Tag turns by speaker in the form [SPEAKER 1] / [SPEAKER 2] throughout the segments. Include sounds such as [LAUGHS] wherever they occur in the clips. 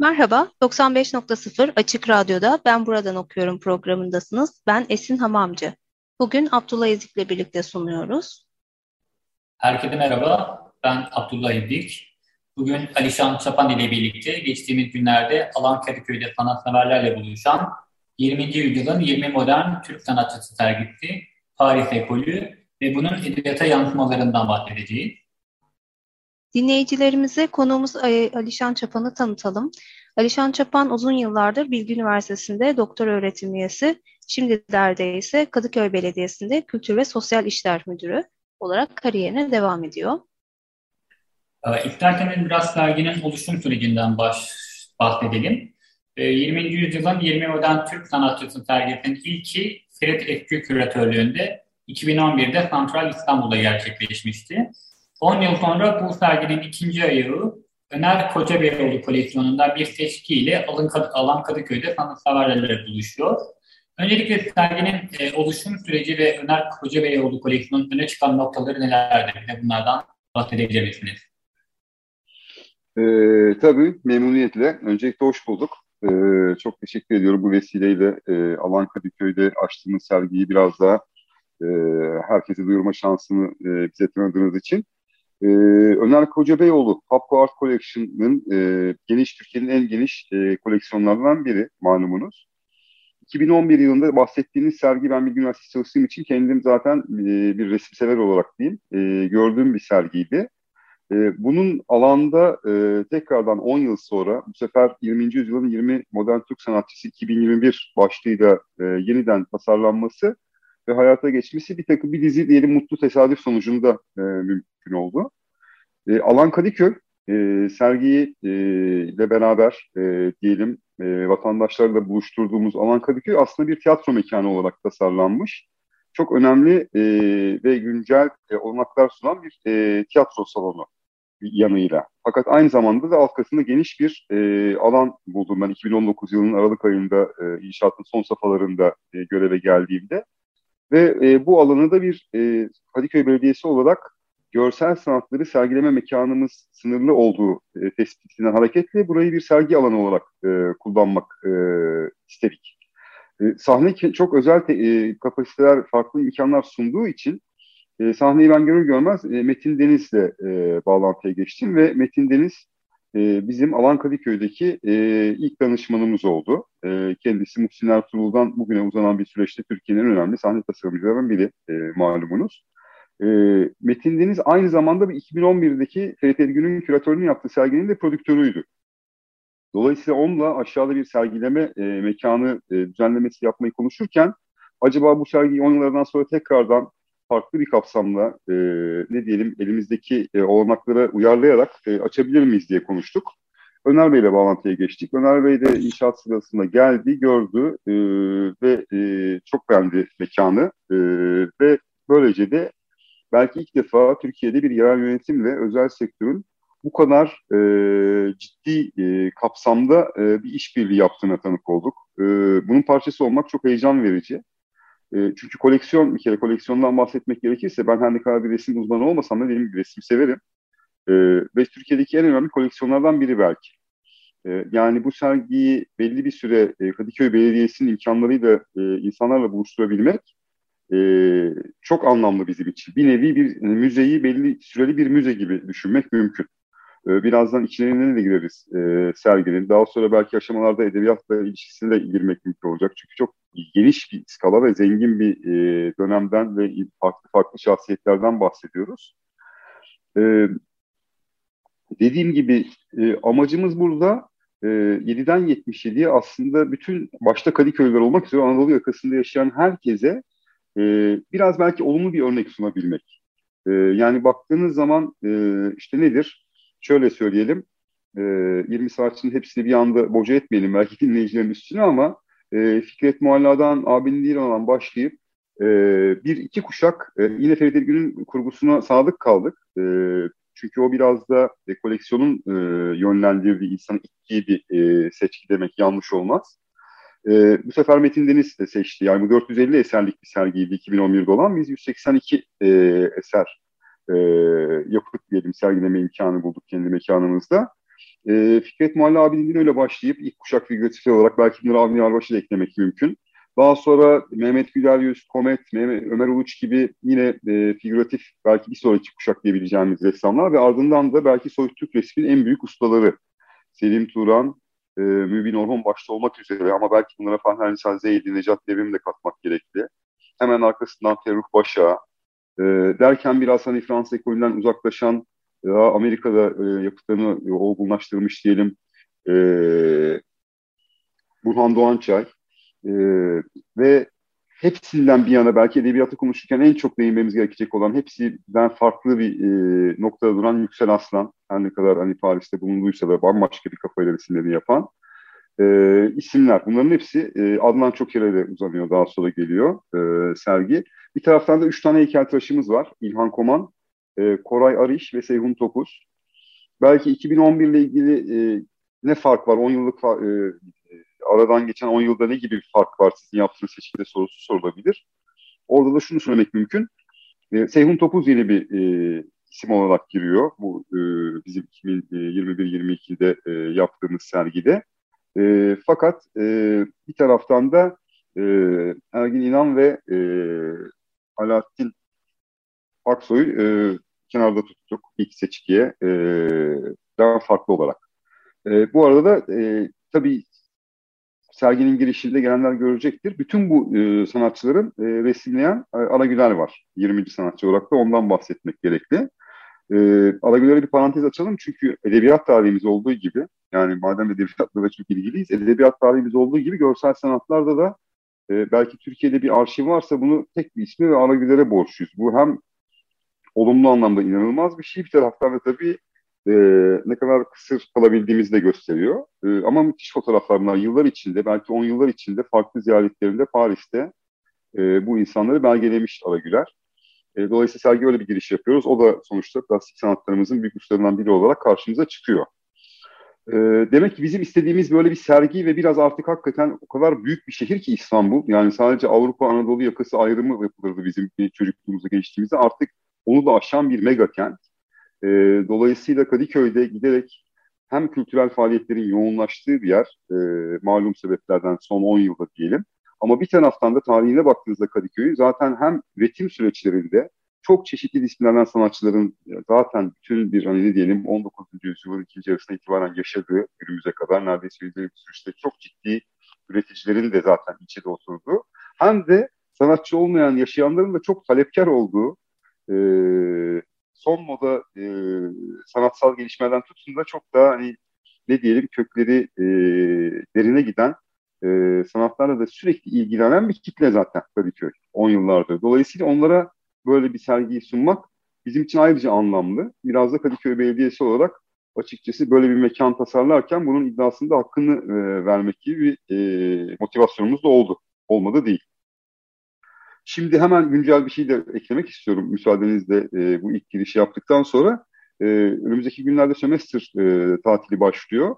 [SPEAKER 1] Merhaba, 95.0 Açık Radyo'da Ben Buradan Okuyorum programındasınız. Ben Esin Hamamcı. Bugün Abdullah Ezik'le birlikte sunuyoruz.
[SPEAKER 2] Herkese merhaba, ben Abdullah Ezik. Bugün Alişan Çapan ile birlikte geçtiğimiz günlerde Alan Kadıköy'de sanatseverlerle buluşan 20. yüzyılın 20 modern Türk sanatçısı sergisi Paris Ekolü ve bunun edebiyata yansımalarından bahsedeceğiz.
[SPEAKER 1] Dinleyicilerimize konuğumuz Alişan Çapan'ı tanıtalım. Alişan Çapan uzun yıllardır Bilgi Üniversitesi'nde doktor öğretim üyesi, şimdi derde ise Kadıköy Belediyesi'nde Kültür ve Sosyal İşler Müdürü olarak kariyerine devam ediyor.
[SPEAKER 2] Ee, İstersen biraz serginin oluşum sürecinden baş, bahsedelim. 20. Ee, yüzyılın 20 modern Türk sanatçısı sergisinin ilki Ferit Eski küratörlüğünde 2011'de Santral İstanbul'da gerçekleşmişti. 10 yıl sonra bu serginin ikinci ayağı Öner Kocabeyoğlu koleksiyonundan bir seçkiyle Alan Kadıköy'de sanatseverlerle buluşuyor. Öncelikle serginin e, oluşum süreci ve Öner Kocabeyoğlu koleksiyonunun öne çıkan noktaları nelerdir? Bir de bunlardan bahsedebilir misiniz?
[SPEAKER 3] Ee, tabii memnuniyetle. Öncelikle hoş bulduk. Ee, çok teşekkür ediyorum bu vesileyle e, Alan Kadıköy'de açtığımız sergiyi biraz daha e, herkese duyurma şansını e, bize tanıdığınız için. E, Öner Kocabeyoğlu Papko Art Collection'ın e, geniş Türkiye'nin en geniş e, koleksiyonlarından biri malumunuz. 2011 yılında bahsettiğiniz sergi ben bir üniversitesi çalıştığım için kendim zaten e, bir resim olarak diyeyim e, gördüğüm bir sergiydi. E, bunun alanda e, tekrardan 10 yıl sonra bu sefer 20. yüzyılın 20 modern Türk sanatçısı 2021 başlığıyla e, yeniden tasarlanması ve hayata geçmesi bir takım bir dizi diyelim mutlu tesadüf sonucunda e, mümkün oldu. E, Alan Kadıköy e, sergiyi e, ile beraber e, diyelim e, vatandaşlarla buluşturduğumuz Alan Kadıköy aslında bir tiyatro mekanı olarak tasarlanmış. Çok önemli e, ve güncel e, olanaklar sunan bir e, tiyatro salonu yanıyla. Fakat aynı zamanda da arkasında geniş bir e, alan buldum ben 2019 yılının Aralık ayında e, inşaatın son safhalarında e, göreve geldiğimde. Ve e, bu alanı da bir e, Kadıköy Belediyesi olarak görsel sanatları sergileme mekanımız sınırlı olduğu e, tespitinden hareketle burayı bir sergi alanı olarak e, kullanmak e, istedik. E, sahne çok özel te, e, kapasiteler, farklı imkanlar sunduğu için e, sahneyi ben görür görmez e, Metin Deniz'le e, bağlantıya geçtim ve Metin Deniz e, bizim Alan Kadıköy'deki e, ilk danışmanımız oldu. E, kendisi Muhsin Ertuğrul'dan bugüne uzanan bir süreçte Türkiye'nin önemli sahne tasarımcılarından biri e, malumunuz. E, Metin Deniz aynı zamanda bir 2011'deki Ferit Ergün'ün küratörünü yaptığı serginin de prodüktörüydü. Dolayısıyla onunla aşağıda bir sergileme e, mekanı düzenlemesi yapmayı konuşurken acaba bu sergiyi 10 yıllardan sonra tekrardan farklı bir kapsamla e, ne diyelim elimizdeki e, olanaklara uyarlayarak e, açabilir miyiz diye konuştuk. Öner Bey ile bağlantıya geçtik. Öner Bey de inşaat sırasında geldi, gördü e, ve e, çok beğendi mekanı e, ve böylece de belki ilk defa Türkiye'de bir yerel yönetim ve özel sektörün bu kadar e, ciddi e, kapsamda e, bir işbirliği yaptığına tanık olduk. E, bunun parçası olmak çok heyecan verici. E, çünkü koleksiyon, bir kere koleksiyondan bahsetmek gerekirse ben her ne kadar bir resim uzmanı olmasam da benim bir resim severim. E, ve Türkiye'deki en önemli koleksiyonlardan biri belki. E, yani bu sergiyi belli bir süre e, Kadıköy Belediyesi'nin imkanlarıyla e, insanlarla buluşturabilmek e, çok anlamlı bizim için. Bir nevi bir müzeyi belli süreli bir müze gibi düşünmek mümkün. E, birazdan içlerine de gireriz e, serginin. Daha sonra belki aşamalarda edebiyatla ilişkisine de girmek mümkün olacak. Çünkü çok geniş bir skala ve zengin bir e, dönemden ve farklı farklı şahsiyetlerden bahsediyoruz. E, dediğim gibi e, amacımız burada e, 7'den 77'ye aslında bütün başta Kadıköylüler olmak üzere Anadolu yakasında yaşayan herkese e, biraz belki olumlu bir örnek sunabilmek. E, yani baktığınız zaman e, işte nedir? Şöyle söyleyelim, e, 20 saatçinin hepsini bir anda boca etmeyelim belki [LAUGHS] dinleyicilerin üstüne ama e, Fikret Mualla'dan abinin İran'dan başlayıp e, bir iki kuşak e, yine Ferit Ergün'ün kurgusuna sadık kaldık. E, çünkü o biraz da e, koleksiyonun e, yönlendirdiği insanın ittiği bir e, seçki demek yanlış olmaz. E, bu sefer Metin Deniz de seçti. Yani bu 450 eserlik bir sergiydi 2011'de olan. Biz 182 e, eser e, yapıp diyelim sergileme imkanı bulduk kendi mekanımızda. E, Fikret Mualla abinin öyle başlayıp ilk kuşak figüratif olarak belki bunları Avni Arbaş'ı da eklemek mümkün. Daha sonra Mehmet Güler Yüz, Komet, Mehmet, Ömer Uluç gibi yine e, figüratif belki bir sonraki kuşak diyebileceğimiz ressamlar ve ardından da belki soyut Türk resminin en büyük ustaları. Selim Turan, e, Mübin Orhon başta olmak üzere ama belki bunlara Fahri Nisa Zeydi, Necat Devrim de katmak gerekli. Hemen arkasından Ferruh Başa, e, derken biraz hani Fransız ekolünden uzaklaşan e, Amerika'da e, yapıtlarını olgunlaştırmış diyelim e, Burhan Doğançay e, ve hepsinden bir yana belki edebiyatı konuşurken en çok değinmemiz gerekecek olan hepsinden farklı bir e, noktada duran Yüksel Aslan her ne kadar hani Paris'te bulunduysa da bambaşka bir kafayla resimlerini yapan e, isimler. Bunların hepsi e, Adnan Çoker'e de uzanıyor daha sonra geliyor e, sergi. Bir taraftan da üç tane heykeltıraşımız var. İlhan Koman, e, Koray Arış ve Seyhun Topuz. Belki 2011 ile ilgili e, ne fark var? 10 yıllık e, aradan geçen 10 yılda ne gibi bir fark var sizin yaptığınız seçkide sorusu sorulabilir. Orada da şunu söylemek mümkün. E, Seyhun Topuz yeni bir e, isim olarak giriyor. Bu e, bizim 2021-22'de e, yaptığımız sergide. E, fakat e, bir taraftan da e, Ergin İnan ve e, Alaaddin Aksoy'u e, kenarda tuttuk ilk seçkiye e, daha farklı olarak. E, bu arada da e, tabii serginin girişinde gelenler görecektir. Bütün bu e, sanatçıların e, resimleyen e, Aragüler var. 20. sanatçı olarak da ondan bahsetmek gerekli. E, Aragüler'e bir parantez açalım çünkü edebiyat tarihimiz olduğu gibi yani madem edebiyatla da çok ilgiliyiz, edebiyat tarihimiz olduğu gibi görsel sanatlarda da e, belki Türkiye'de bir arşiv varsa bunu tek bir ismi ve Aragüler'e borçluyuz. Bu hem olumlu anlamda inanılmaz bir şey bir taraftan da tabii e, ne kadar kısır kalabildiğimizi de gösteriyor. E, ama müthiş fotoğraflar. Yıllar içinde, belki 10 yıllar içinde farklı ziyaretlerinde Paris'te e, bu insanları belgelemiş Aragüler. E, dolayısıyla sergi öyle bir giriş yapıyoruz. O da sonuçta plastik sanatlarımızın büyük uçlarından biri olarak karşımıza çıkıyor. E, demek ki bizim istediğimiz böyle bir sergi ve biraz artık hakikaten o kadar büyük bir şehir ki İstanbul. Yani sadece Avrupa Anadolu yakası ayrımı yapılırdı bizim çocukluğumuza geçtiğimizde. Artık onu da aşan bir mega kent. E, dolayısıyla Kadıköy'de giderek hem kültürel faaliyetlerin yoğunlaştığı bir yer, e, malum sebeplerden son 10 yılda diyelim. Ama bir taraftan da tarihine baktığınızda Kadıköy'ü zaten hem üretim süreçlerinde çok çeşitli disiplinlerden sanatçıların zaten bütün bir hani ne diyelim 19. yüzyılın ikinci yarısına itibaren yaşadığı günümüze kadar neredeyse yüzde bir süreçte çok ciddi üreticilerin de zaten içinde oturduğu hem de sanatçı olmayan yaşayanların da çok talepkar olduğu e, son moda e, sanatsal gelişmelerden tutun da çok daha hani ne diyelim kökleri e, derine giden e, sanatlarla da sürekli ilgilenen bir kitle zaten Kadıköy 10 yıllardır. Dolayısıyla onlara böyle bir sergiyi sunmak bizim için ayrıca anlamlı. Biraz da Kadıköy Belediyesi olarak açıkçası böyle bir mekan tasarlarken bunun iddiasında hakkını e, vermek gibi bir e, motivasyonumuz da oldu. Olmadı değil. Şimdi hemen güncel bir şey de eklemek istiyorum müsaadenizle e, bu ilk girişi yaptıktan sonra. E, önümüzdeki günlerde sömestr e, tatili başlıyor.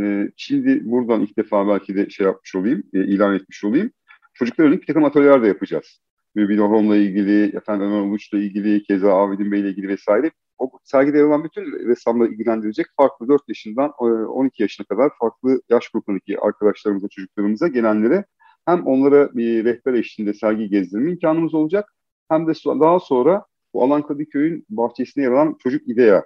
[SPEAKER 3] E, şimdi buradan ilk defa belki de şey yapmış olayım, e, ilan etmiş olayım. Çocuklar yönelik bir takım atölyeler de yapacağız. Mübin Orhon'la ilgili, efendim Ömer Uluç'la ilgili, keza Avidin Bey'le ilgili vesaire. O sergide yer alan bütün ressamları ilgilendirecek farklı 4 yaşından 12 yaşına kadar farklı yaş grubundaki arkadaşlarımıza, çocuklarımıza gelenlere hem onlara bir rehber eşliğinde sergi gezdirme imkanımız olacak hem de daha sonra bu Alan Kadıköy'ün bahçesinde yer alan Çocuk İdea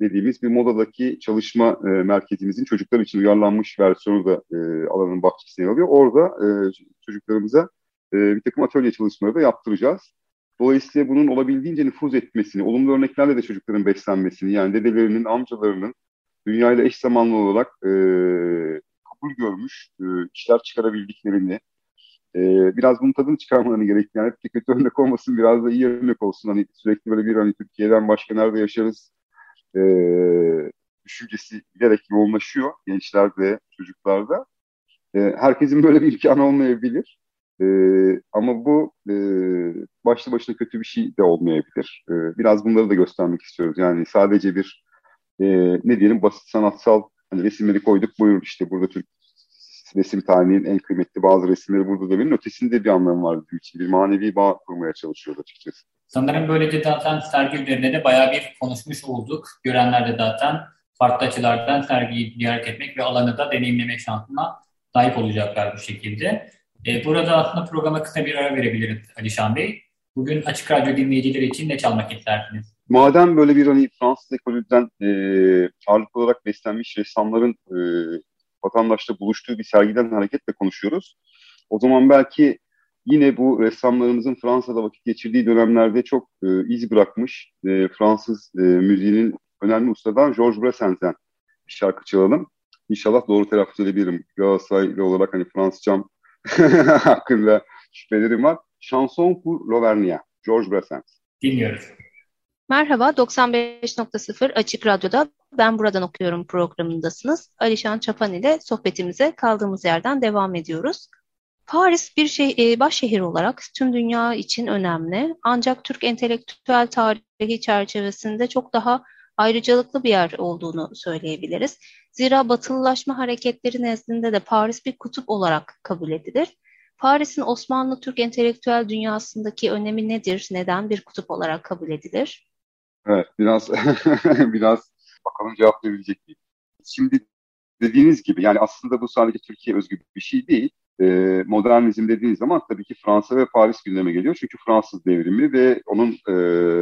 [SPEAKER 3] dediğimiz bir modadaki çalışma e, merkezimizin çocuklar için uyarlanmış versiyonu da e, alanın bahçesine alıyor. Orada e, çocuklarımıza e, bir takım atölye çalışmaları da yaptıracağız. Dolayısıyla bunun olabildiğince nüfuz etmesini, olumlu örneklerle de çocukların beslenmesini, yani dedelerinin, amcalarının dünyayla eş zamanlı olarak e, kabul görmüş e, işler çıkarabildiklerini, e, biraz bunun tadını çıkarmalarını gerekli. Yani hep kötü örnek olmasın, biraz da iyi örnek olsun. Hani sürekli böyle bir hani Türkiye'den başka nerede yaşarız e, düşüncesi giderek yoğunlaşıyor gençlerde, çocuklarda. E, herkesin böyle bir imkanı olmayabilir. E, ama bu e, başlı başına kötü bir şey de olmayabilir. E, biraz bunları da göstermek istiyoruz. Yani sadece bir e, ne diyelim basit sanatsal hani resimleri koyduk buyur işte burada Türk resim tarihinin en kıymetli bazı resimleri burada da benim ötesinde bir anlamı var bizim. Bir manevi bağ kurmaya çalışıyoruz açıkçası.
[SPEAKER 2] Sanırım böylece zaten sergi üzerinde de bayağı bir konuşmuş olduk. Görenler de zaten farklı açılardan sergiyi ziyaret etmek ve alanı da deneyimleme şansına sahip olacaklar bu şekilde. E, burada aslında programa kısa bir ara verebiliriz Alişan Bey. Bugün Açık Radyo dinleyicileri için ne çalmak istersiniz?
[SPEAKER 3] Madem böyle bir hani Fransız ekolünden e, ağırlıklı olarak beslenmiş ressamların e, vatandaşla buluştuğu bir sergiden hareketle konuşuyoruz. O zaman belki yine bu ressamlarımızın Fransa'da vakit geçirdiği dönemlerde çok e, iz bırakmış e, Fransız e, müziğinin önemli ustadan Georges Brassens'den bir şarkı çalalım. İnşallah doğru telaffuz edebilirim. Galatasaraylı olarak hani Fransızcam [LAUGHS] hakkında şüphelerim var. Chanson pour l'Auvergnat, Georges Brassens.
[SPEAKER 2] Dinliyoruz.
[SPEAKER 1] Merhaba, 95.0 Açık Radyo'da Ben Buradan Okuyorum programındasınız. Alişan Çapan ile sohbetimize kaldığımız yerden devam ediyoruz. Paris bir şey, e, başşehir olarak tüm dünya için önemli. Ancak Türk entelektüel tarihi çerçevesinde çok daha ayrıcalıklı bir yer olduğunu söyleyebiliriz. Zira batılılaşma hareketleri nezdinde de Paris bir kutup olarak kabul edilir. Paris'in Osmanlı Türk entelektüel dünyasındaki önemi nedir? Neden bir kutup olarak kabul edilir?
[SPEAKER 3] Evet, biraz [LAUGHS] biraz bakalım cevap verebilecek miyim? Şimdi dediğiniz gibi yani aslında bu sadece Türkiye özgü bir şey değil. Ee, modernizm dediğiniz zaman tabii ki Fransa ve Paris gündeme geliyor. Çünkü Fransız devrimi ve onun e,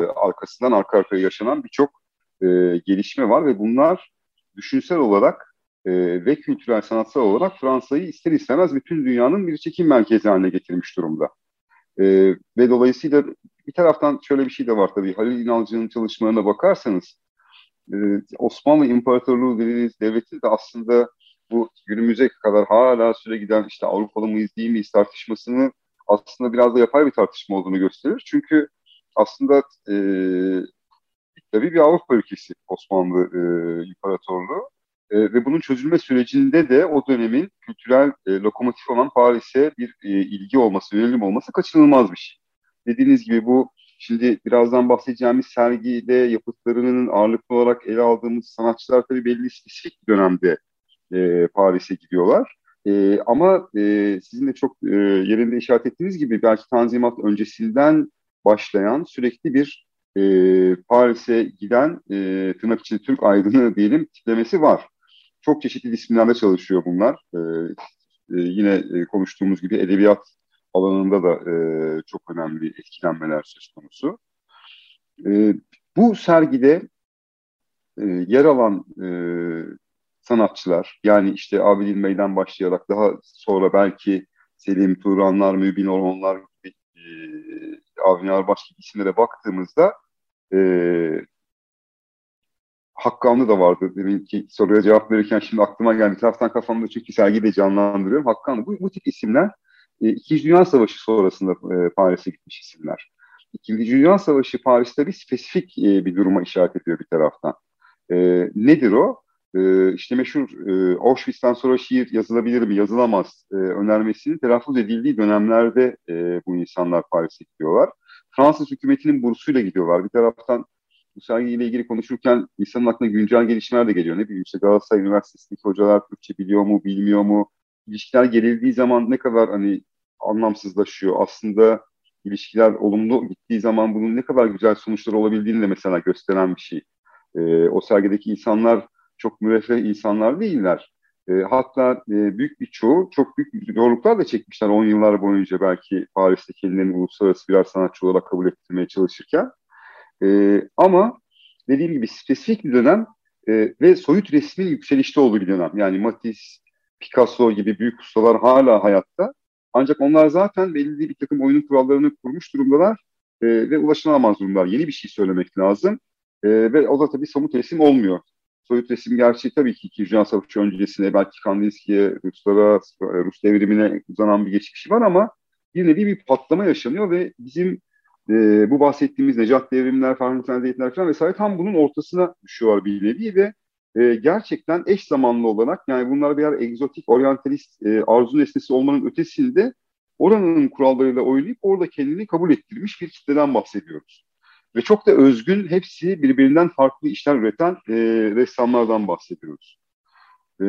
[SPEAKER 3] arkasından arka arkaya yaşanan birçok e, gelişme var ve bunlar düşünsel olarak e, ve kültürel sanatsal olarak Fransa'yı ister istemez bütün dünyanın bir çekim merkezi haline getirmiş durumda. E, ve dolayısıyla bir taraftan şöyle bir şey de var tabii. Halil İnalcı'nın çalışmalarına bakarsanız e, Osmanlı İmparatorluğu dediğiniz devleti de aslında bu günümüze kadar hala süre giden işte Avrupalı mıyız değil miyiz tartışmasını aslında biraz da yapay bir tartışma olduğunu gösterir. Çünkü aslında e, tabii bir Avrupa ülkesi Osmanlı e, İmparatorluğu. E, ve bunun çözülme sürecinde de o dönemin kültürel e, lokomotif olan Paris'e bir e, ilgi olması, yönelim olması kaçınılmaz bir şey. Dediğiniz gibi bu şimdi birazdan bahsedeceğimiz sergide yapıtlarının ağırlıklı olarak ele aldığımız sanatçılar tabii belli spesifik bir dönemde e, Paris'e gidiyorlar. E, ama e, sizin de çok e, yerinde işaret ettiğiniz gibi belki Tanzimat öncesinden başlayan sürekli bir e, Paris'e giden e, tırnak içinde Türk aydını [LAUGHS] diyelim tiplemesi var. Çok çeşitli disiplinlerde çalışıyor bunlar. E, e, yine e, konuştuğumuz gibi edebiyat alanında da e, çok önemli etkilenmeler söz konusu. E, bu sergide e, yer alan e, sanatçılar, yani işte Abidin Bey'den başlayarak daha sonra belki Selim Turanlar, Mübin Orhanlar gibi e, Avni Arbaş gibi isimlere baktığımızda e, Hakkanlı da vardı. Deminki soruya cevap verirken şimdi aklıma geldi. Bir taraftan kafamda çünkü sergiyi de canlandırıyorum. Hakkanlı. Bu, bu tip isimler e, İkinci Dünya Savaşı sonrasında e, Paris'e gitmiş isimler. İkinci Dünya Savaşı Paris'te bir spesifik e, bir duruma işaret ediyor bir taraftan. E, nedir o? E, işte meşhur e, Auschwitz'ten sonra şiir yazılabilir mi, yazılamaz e, önermesinin telaffuz edildiği dönemlerde e, bu insanlar Paris'e gidiyorlar. Fransız hükümetinin bursuyla gidiyorlar. Bir taraftan bu sergiyle ilgili konuşurken insanın aklına güncel gelişmeler de geliyor. Ne bileyim işte Galatasaray Üniversitesi'ndeki hocalar Türkçe biliyor mu, bilmiyor mu? İlişkiler gerildiği zaman ne kadar hani anlamsızlaşıyor. Aslında ilişkiler olumlu gittiği zaman bunun ne kadar güzel sonuçlar olabildiğini de mesela gösteren bir şey. E, o sergideki insanlar çok müreffeh insanlar değiller. E, hatta e, büyük bir çoğu çok büyük zorluklar da çekmişler 10 yıllar boyunca belki Paris'te kendilerini uluslararası birer sanatçı olarak kabul ettirmeye çalışırken. E, ama dediğim gibi spesifik bir dönem e, ve soyut resmin yükselişte olduğu bir dönem. Yani Matisse, Picasso gibi büyük ustalar hala hayatta. Ancak onlar zaten belli bir takım oyunun kurallarını kurmuş durumdalar e, ve ulaşılamaz durumlar. Yeni bir şey söylemek lazım. E, ve o da tabii somut resim olmuyor. Soyut resim gerçeği tabii ki İkinci Dünya Savaşı öncesine, belki Kandinsky'ye, Ruslara, Rus devrimine uzanan bir geçmişi var ama bir nevi bir patlama yaşanıyor ve bizim e, bu bahsettiğimiz Necat Devrimler, Fahri Fenziyetler falan vesaire tam bunun ortasına düşüyorlar bir nevi ve e, gerçekten eş zamanlı olarak yani bunlar birer egzotik, oryantalist e, arzu nesnesi olmanın ötesinde oranın kurallarıyla oynayıp orada kendini kabul ettirmiş bir kitleden bahsediyoruz. Ve çok da özgün, hepsi birbirinden farklı işler üreten e, ressamlardan bahsediyoruz. E,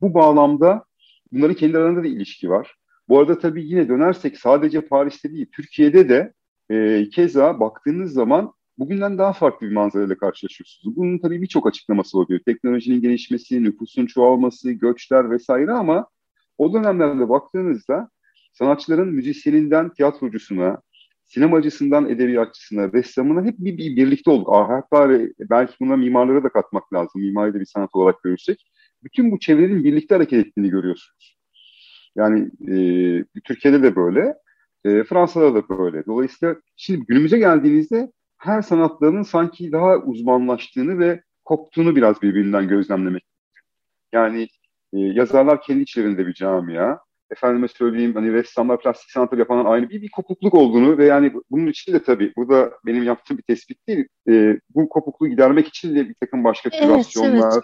[SPEAKER 3] bu bağlamda bunların kendi aralarında da ilişki var. Bu arada tabii yine dönersek sadece Paris'te değil, Türkiye'de de e, keza baktığınız zaman bugünden daha farklı bir manzarayla karşılaşıyorsunuz. Bunun tabii birçok açıklaması oluyor. Teknolojinin gelişmesi, nüfusun çoğalması, göçler vesaire ama o dönemlerde baktığınızda sanatçıların müzisyeninden tiyatrocusuna, sinemacısından edebiyatçısına, ressamına hep bir, bir birlikte olduk. Hatta belki buna mimarlara da katmak lazım. Mimari de bir sanat olarak görürsek. Bütün bu çevrenin birlikte hareket ettiğini görüyorsunuz. Yani e, Türkiye'de de böyle, e, Fransa'da da böyle. Dolayısıyla şimdi günümüze geldiğinizde her sanatlarının sanki daha uzmanlaştığını ve koptuğunu biraz birbirinden gözlemlemek. Yani e, yazarlar kendi içlerinde bir camia. Efendime söyleyeyim hani ressamlar, plastik sanatlar yapan aynı bir, bir kopukluk olduğunu ve yani bunun için de tabii burada benim yaptığım bir tespit değil. E, bu kopukluğu gidermek için de bir takım başka
[SPEAKER 1] evet, kürasyonlar, evet.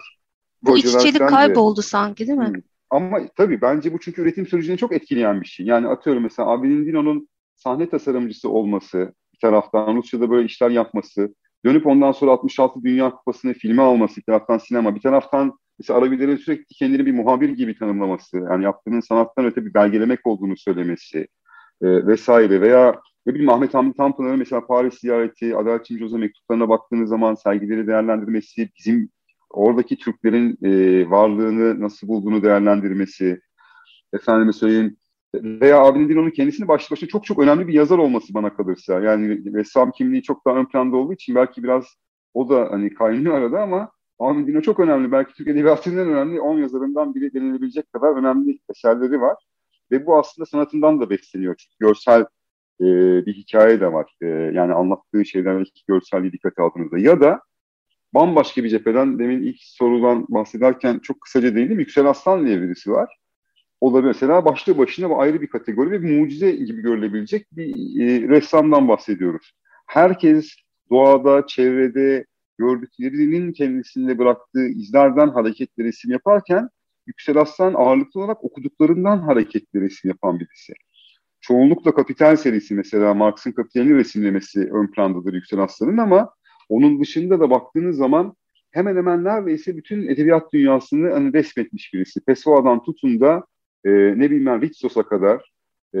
[SPEAKER 1] Bu işçilik kayboldu sanki değil mi? Hmm.
[SPEAKER 3] Ama tabii bence bu çünkü üretim sürecini çok etkileyen bir şey. Yani atıyorum mesela Abidin Dino'nun sahne tasarımcısı olması, bir taraftan Rusya'da böyle işler yapması, dönüp ondan sonra 66 Dünya Kupası'nı filme alması, bir taraftan sinema, bir taraftan mesela Arabilerin sürekli kendini bir muhabir gibi tanımlaması, yani yaptığının sanattan öte bir belgelemek olduğunu söylemesi e, vesaire veya ne bileyim Ahmet Hamdi Tanpınar'ın mesela Paris ziyareti, Adalet Cimcoz'a mektuplarına baktığınız zaman sergileri değerlendirmesi, bizim oradaki Türklerin e, varlığını nasıl bulduğunu değerlendirmesi, efendime söyleyeyim veya Abidin Dino'nun kendisini başlı başına çok çok önemli bir yazar olması bana kalırsa. Yani ressam kimliği çok daha ön planda olduğu için belki biraz o da hani kaynıyor arada ama Abidin Dino çok önemli. Belki Türk Edebiyatı'nın önemli 10 yazarından biri denilebilecek kadar önemli eserleri var. Ve bu aslında sanatından da besleniyor. Çünkü görsel e, bir hikaye de var. E, yani anlattığı şeylerdeki görselliği dikkate aldığınızda. Ya da bambaşka bir cepheden demin ilk sorudan bahsederken çok kısaca değindim. Yüksel Aslan diye birisi var. O da mesela başlı başına ayrı bir kategori ve bir mucize gibi görülebilecek bir e, ressamdan bahsediyoruz. Herkes doğada, çevrede gördüklerinin kendisinde bıraktığı izlerden hareketli resim yaparken Yüksel Aslan ağırlıklı olarak okuduklarından hareketli resim yapan birisi. Çoğunlukla Kapital serisi mesela Marx'ın Kapitalini resimlemesi ön plandadır Yüksel Aslan'ın ama onun dışında da baktığınız zaman hemen hemen neredeyse bütün edebiyat dünyasını hani resmetmiş birisi. Pessoa'dan tutun da e, ne bileyim ben Ritsos'a kadar e,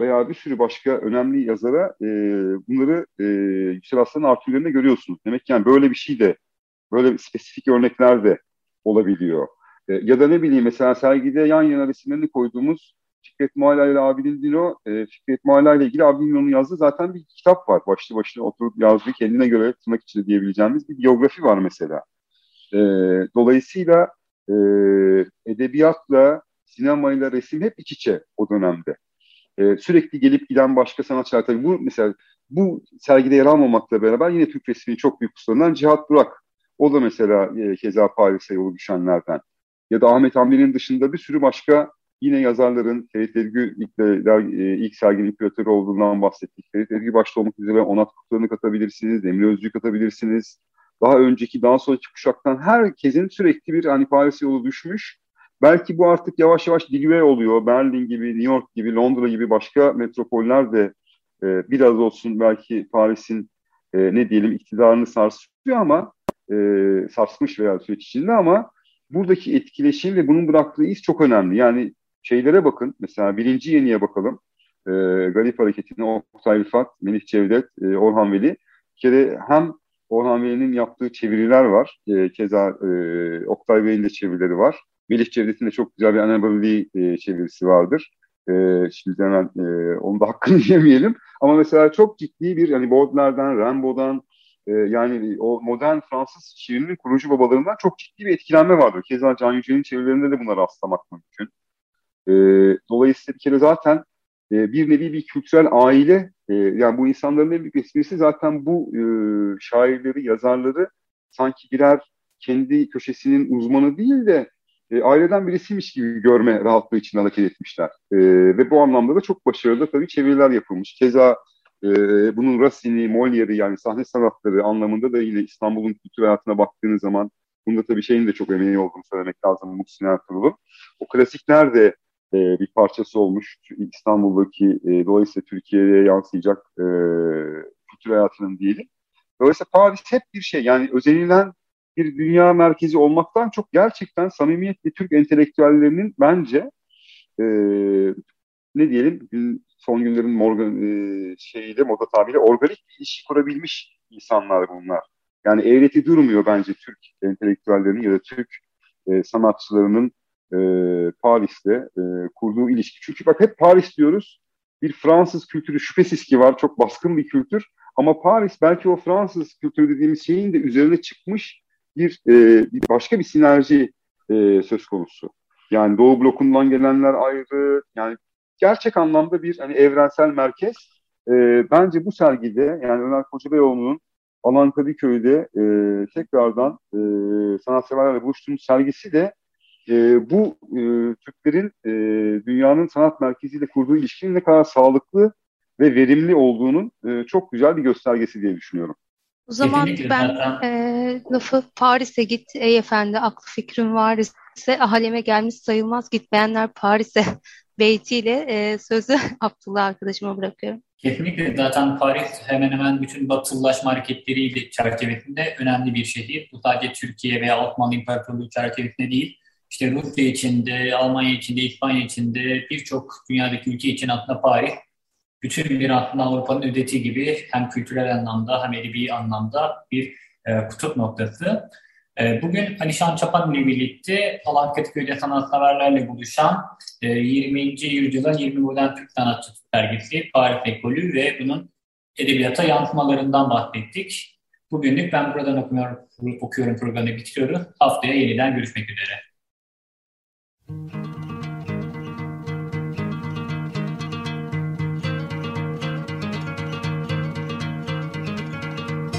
[SPEAKER 3] veya bir sürü başka önemli yazara e, bunları e, Yüksel Aslan'ın artürlerinde görüyorsunuz. Demek ki yani böyle bir şey de böyle spesifik örnekler de olabiliyor. E, ya da ne bileyim mesela sergide yan yana resimlerini koyduğumuz Fikret Muhala ile Abidin Dino, e, Fikret Muhala ile ilgili Abidin Dino'nun yazdığı zaten bir kitap var. Başlı başına oturup yazdığı kendine göre tırnak içinde diyebileceğimiz bir biyografi var mesela. E, dolayısıyla e, edebiyatla, sinemayla resim hep iç içe o dönemde. E, sürekli gelip giden başka sanatçılar tabii bu mesela bu sergide yer almamakla beraber yine Türk resminin çok büyük ustalarından Cihat Burak. O da mesela e, keza Paris'e yolu düşenlerden. Ya da Ahmet Hamdi'nin dışında bir sürü başka Yine yazarların Ferit Ergü ilk, e, ilk serginin küratörü olduğundan bahsettik. Ferit Ergü başta olmak üzere Onat Kutlarını katabilirsiniz, Emre Özcü katabilirsiniz. Daha önceki, daha sonraki kuşaktan herkesin sürekli bir hani Paris yolu düşmüş. Belki bu artık yavaş yavaş diluve oluyor. Berlin gibi, New York gibi, Londra gibi başka metropoller de e, biraz olsun belki Paris'in e, ne diyelim iktidarını sarsıyor ama e, sarsmış veya süreç içinde ama buradaki etkileşim ve bunun bıraktığı iz çok önemli. Yani şeylere bakın. Mesela birinci yeniye bakalım. E, Garip Hareketi'ne Oktay Rıfat, Melih Cevdet, e, Orhan Veli. Bir kere hem Orhan Veli'nin yaptığı çeviriler var. E, keza e, Oktay Bey'in de çevirileri var. Melih Cevdet'in de çok güzel bir Anabali e, çevirisi vardır. E, şimdi hemen e, onun da hakkını [LAUGHS] yemeyelim. Ama mesela çok ciddi bir yani Baudelaire'den, Rimbaud'dan e, yani o modern Fransız şiirinin kurucu babalarından çok ciddi bir etkilenme vardır. Keza Can Yücel'in çevirilerinde de buna rastlamak mümkün. E, dolayısıyla bir kere zaten e, bir nevi bir kültürel aile, e, yani bu insanların en büyük esprisi zaten bu e, şairleri, yazarları sanki birer kendi köşesinin uzmanı değil de e, aileden birisiymiş gibi görme rahatlığı için hareket etmişler. E, ve bu anlamda da çok başarılı tabii çeviriler yapılmış. Keza e, bunun Racine, Molière'i yani sahne sanatları anlamında da yine İstanbul'un kültür hayatına baktığınız zaman bunda tabii şeyin de çok emeği olduğunu söylemek lazım Muhsin Ertuğrul'un. O klasikler de e, bir parçası olmuş. İstanbul'daki e, dolayısıyla Türkiye'ye yansıyacak e, kültür hayatının diyelim. Dolayısıyla Paris hep bir şey yani özenilen bir dünya merkezi olmaktan çok gerçekten samimiyetle Türk entelektüellerinin bence e, ne diyelim son günlerin Morgan e, şeyiyle moda tabiriyle organik bir ilişki kurabilmiş insanlar bunlar. Yani eğreti durmuyor bence Türk entelektüellerinin ya da Türk e, sanatçılarının e, Paris'te e, kurduğu ilişki. Çünkü bak hep Paris diyoruz. Bir Fransız kültürü şüphesiz ki var. Çok baskın bir kültür. Ama Paris belki o Fransız kültürü dediğimiz şeyin de üzerine çıkmış bir, e, bir başka bir sinerji e, söz konusu. Yani Doğu blokundan gelenler ayrı. Yani gerçek anlamda bir hani evrensel merkez. E, bence bu sergide yani Ömer Kocabeyoğlu'nun Alan Kadıköy'de e, tekrardan e, sanatseverlerle buluştuğumuz sergisi de e, bu e, Türklerin e, dünyanın sanat merkeziyle kurduğu ilişkinin ne kadar sağlıklı ve verimli olduğunun e, çok güzel bir göstergesi diye düşünüyorum.
[SPEAKER 1] O zaman Kesinlikle ben e, lafı Paris'e git ey efendi aklı fikrin var ise ahaleme gelmiş sayılmaz gitmeyenler Paris'e [LAUGHS] beytiyle e, sözü [LAUGHS] Abdullah arkadaşıma bırakıyorum.
[SPEAKER 2] Kesinlikle zaten Paris hemen hemen bütün batılılaşma hareketleriyle çerçevesinde önemli bir şehir. Bu sadece Türkiye veya Osmanlı İmparatorluğu çerçevesinde değil. İşte Rusya içinde, Almanya içinde, İspanya içinde birçok dünyadaki ülke için aslında Paris bütün bir Avrupa'nın ödeti gibi hem kültürel anlamda hem edebi anlamda bir e, kutup noktası. E, bugün Alişan Çapan ile birlikte Alan Kadıköy'de sanatseverlerle buluşan e, 20. yüzyılın 20 modern Türk sanatçısı sergisi Paris Ekolü ve bunun edebiyata yansımalarından bahsettik. Bugünlük ben buradan okuyorum, okuyorum programı bitiriyoruz. Haftaya yeniden görüşmek üzere.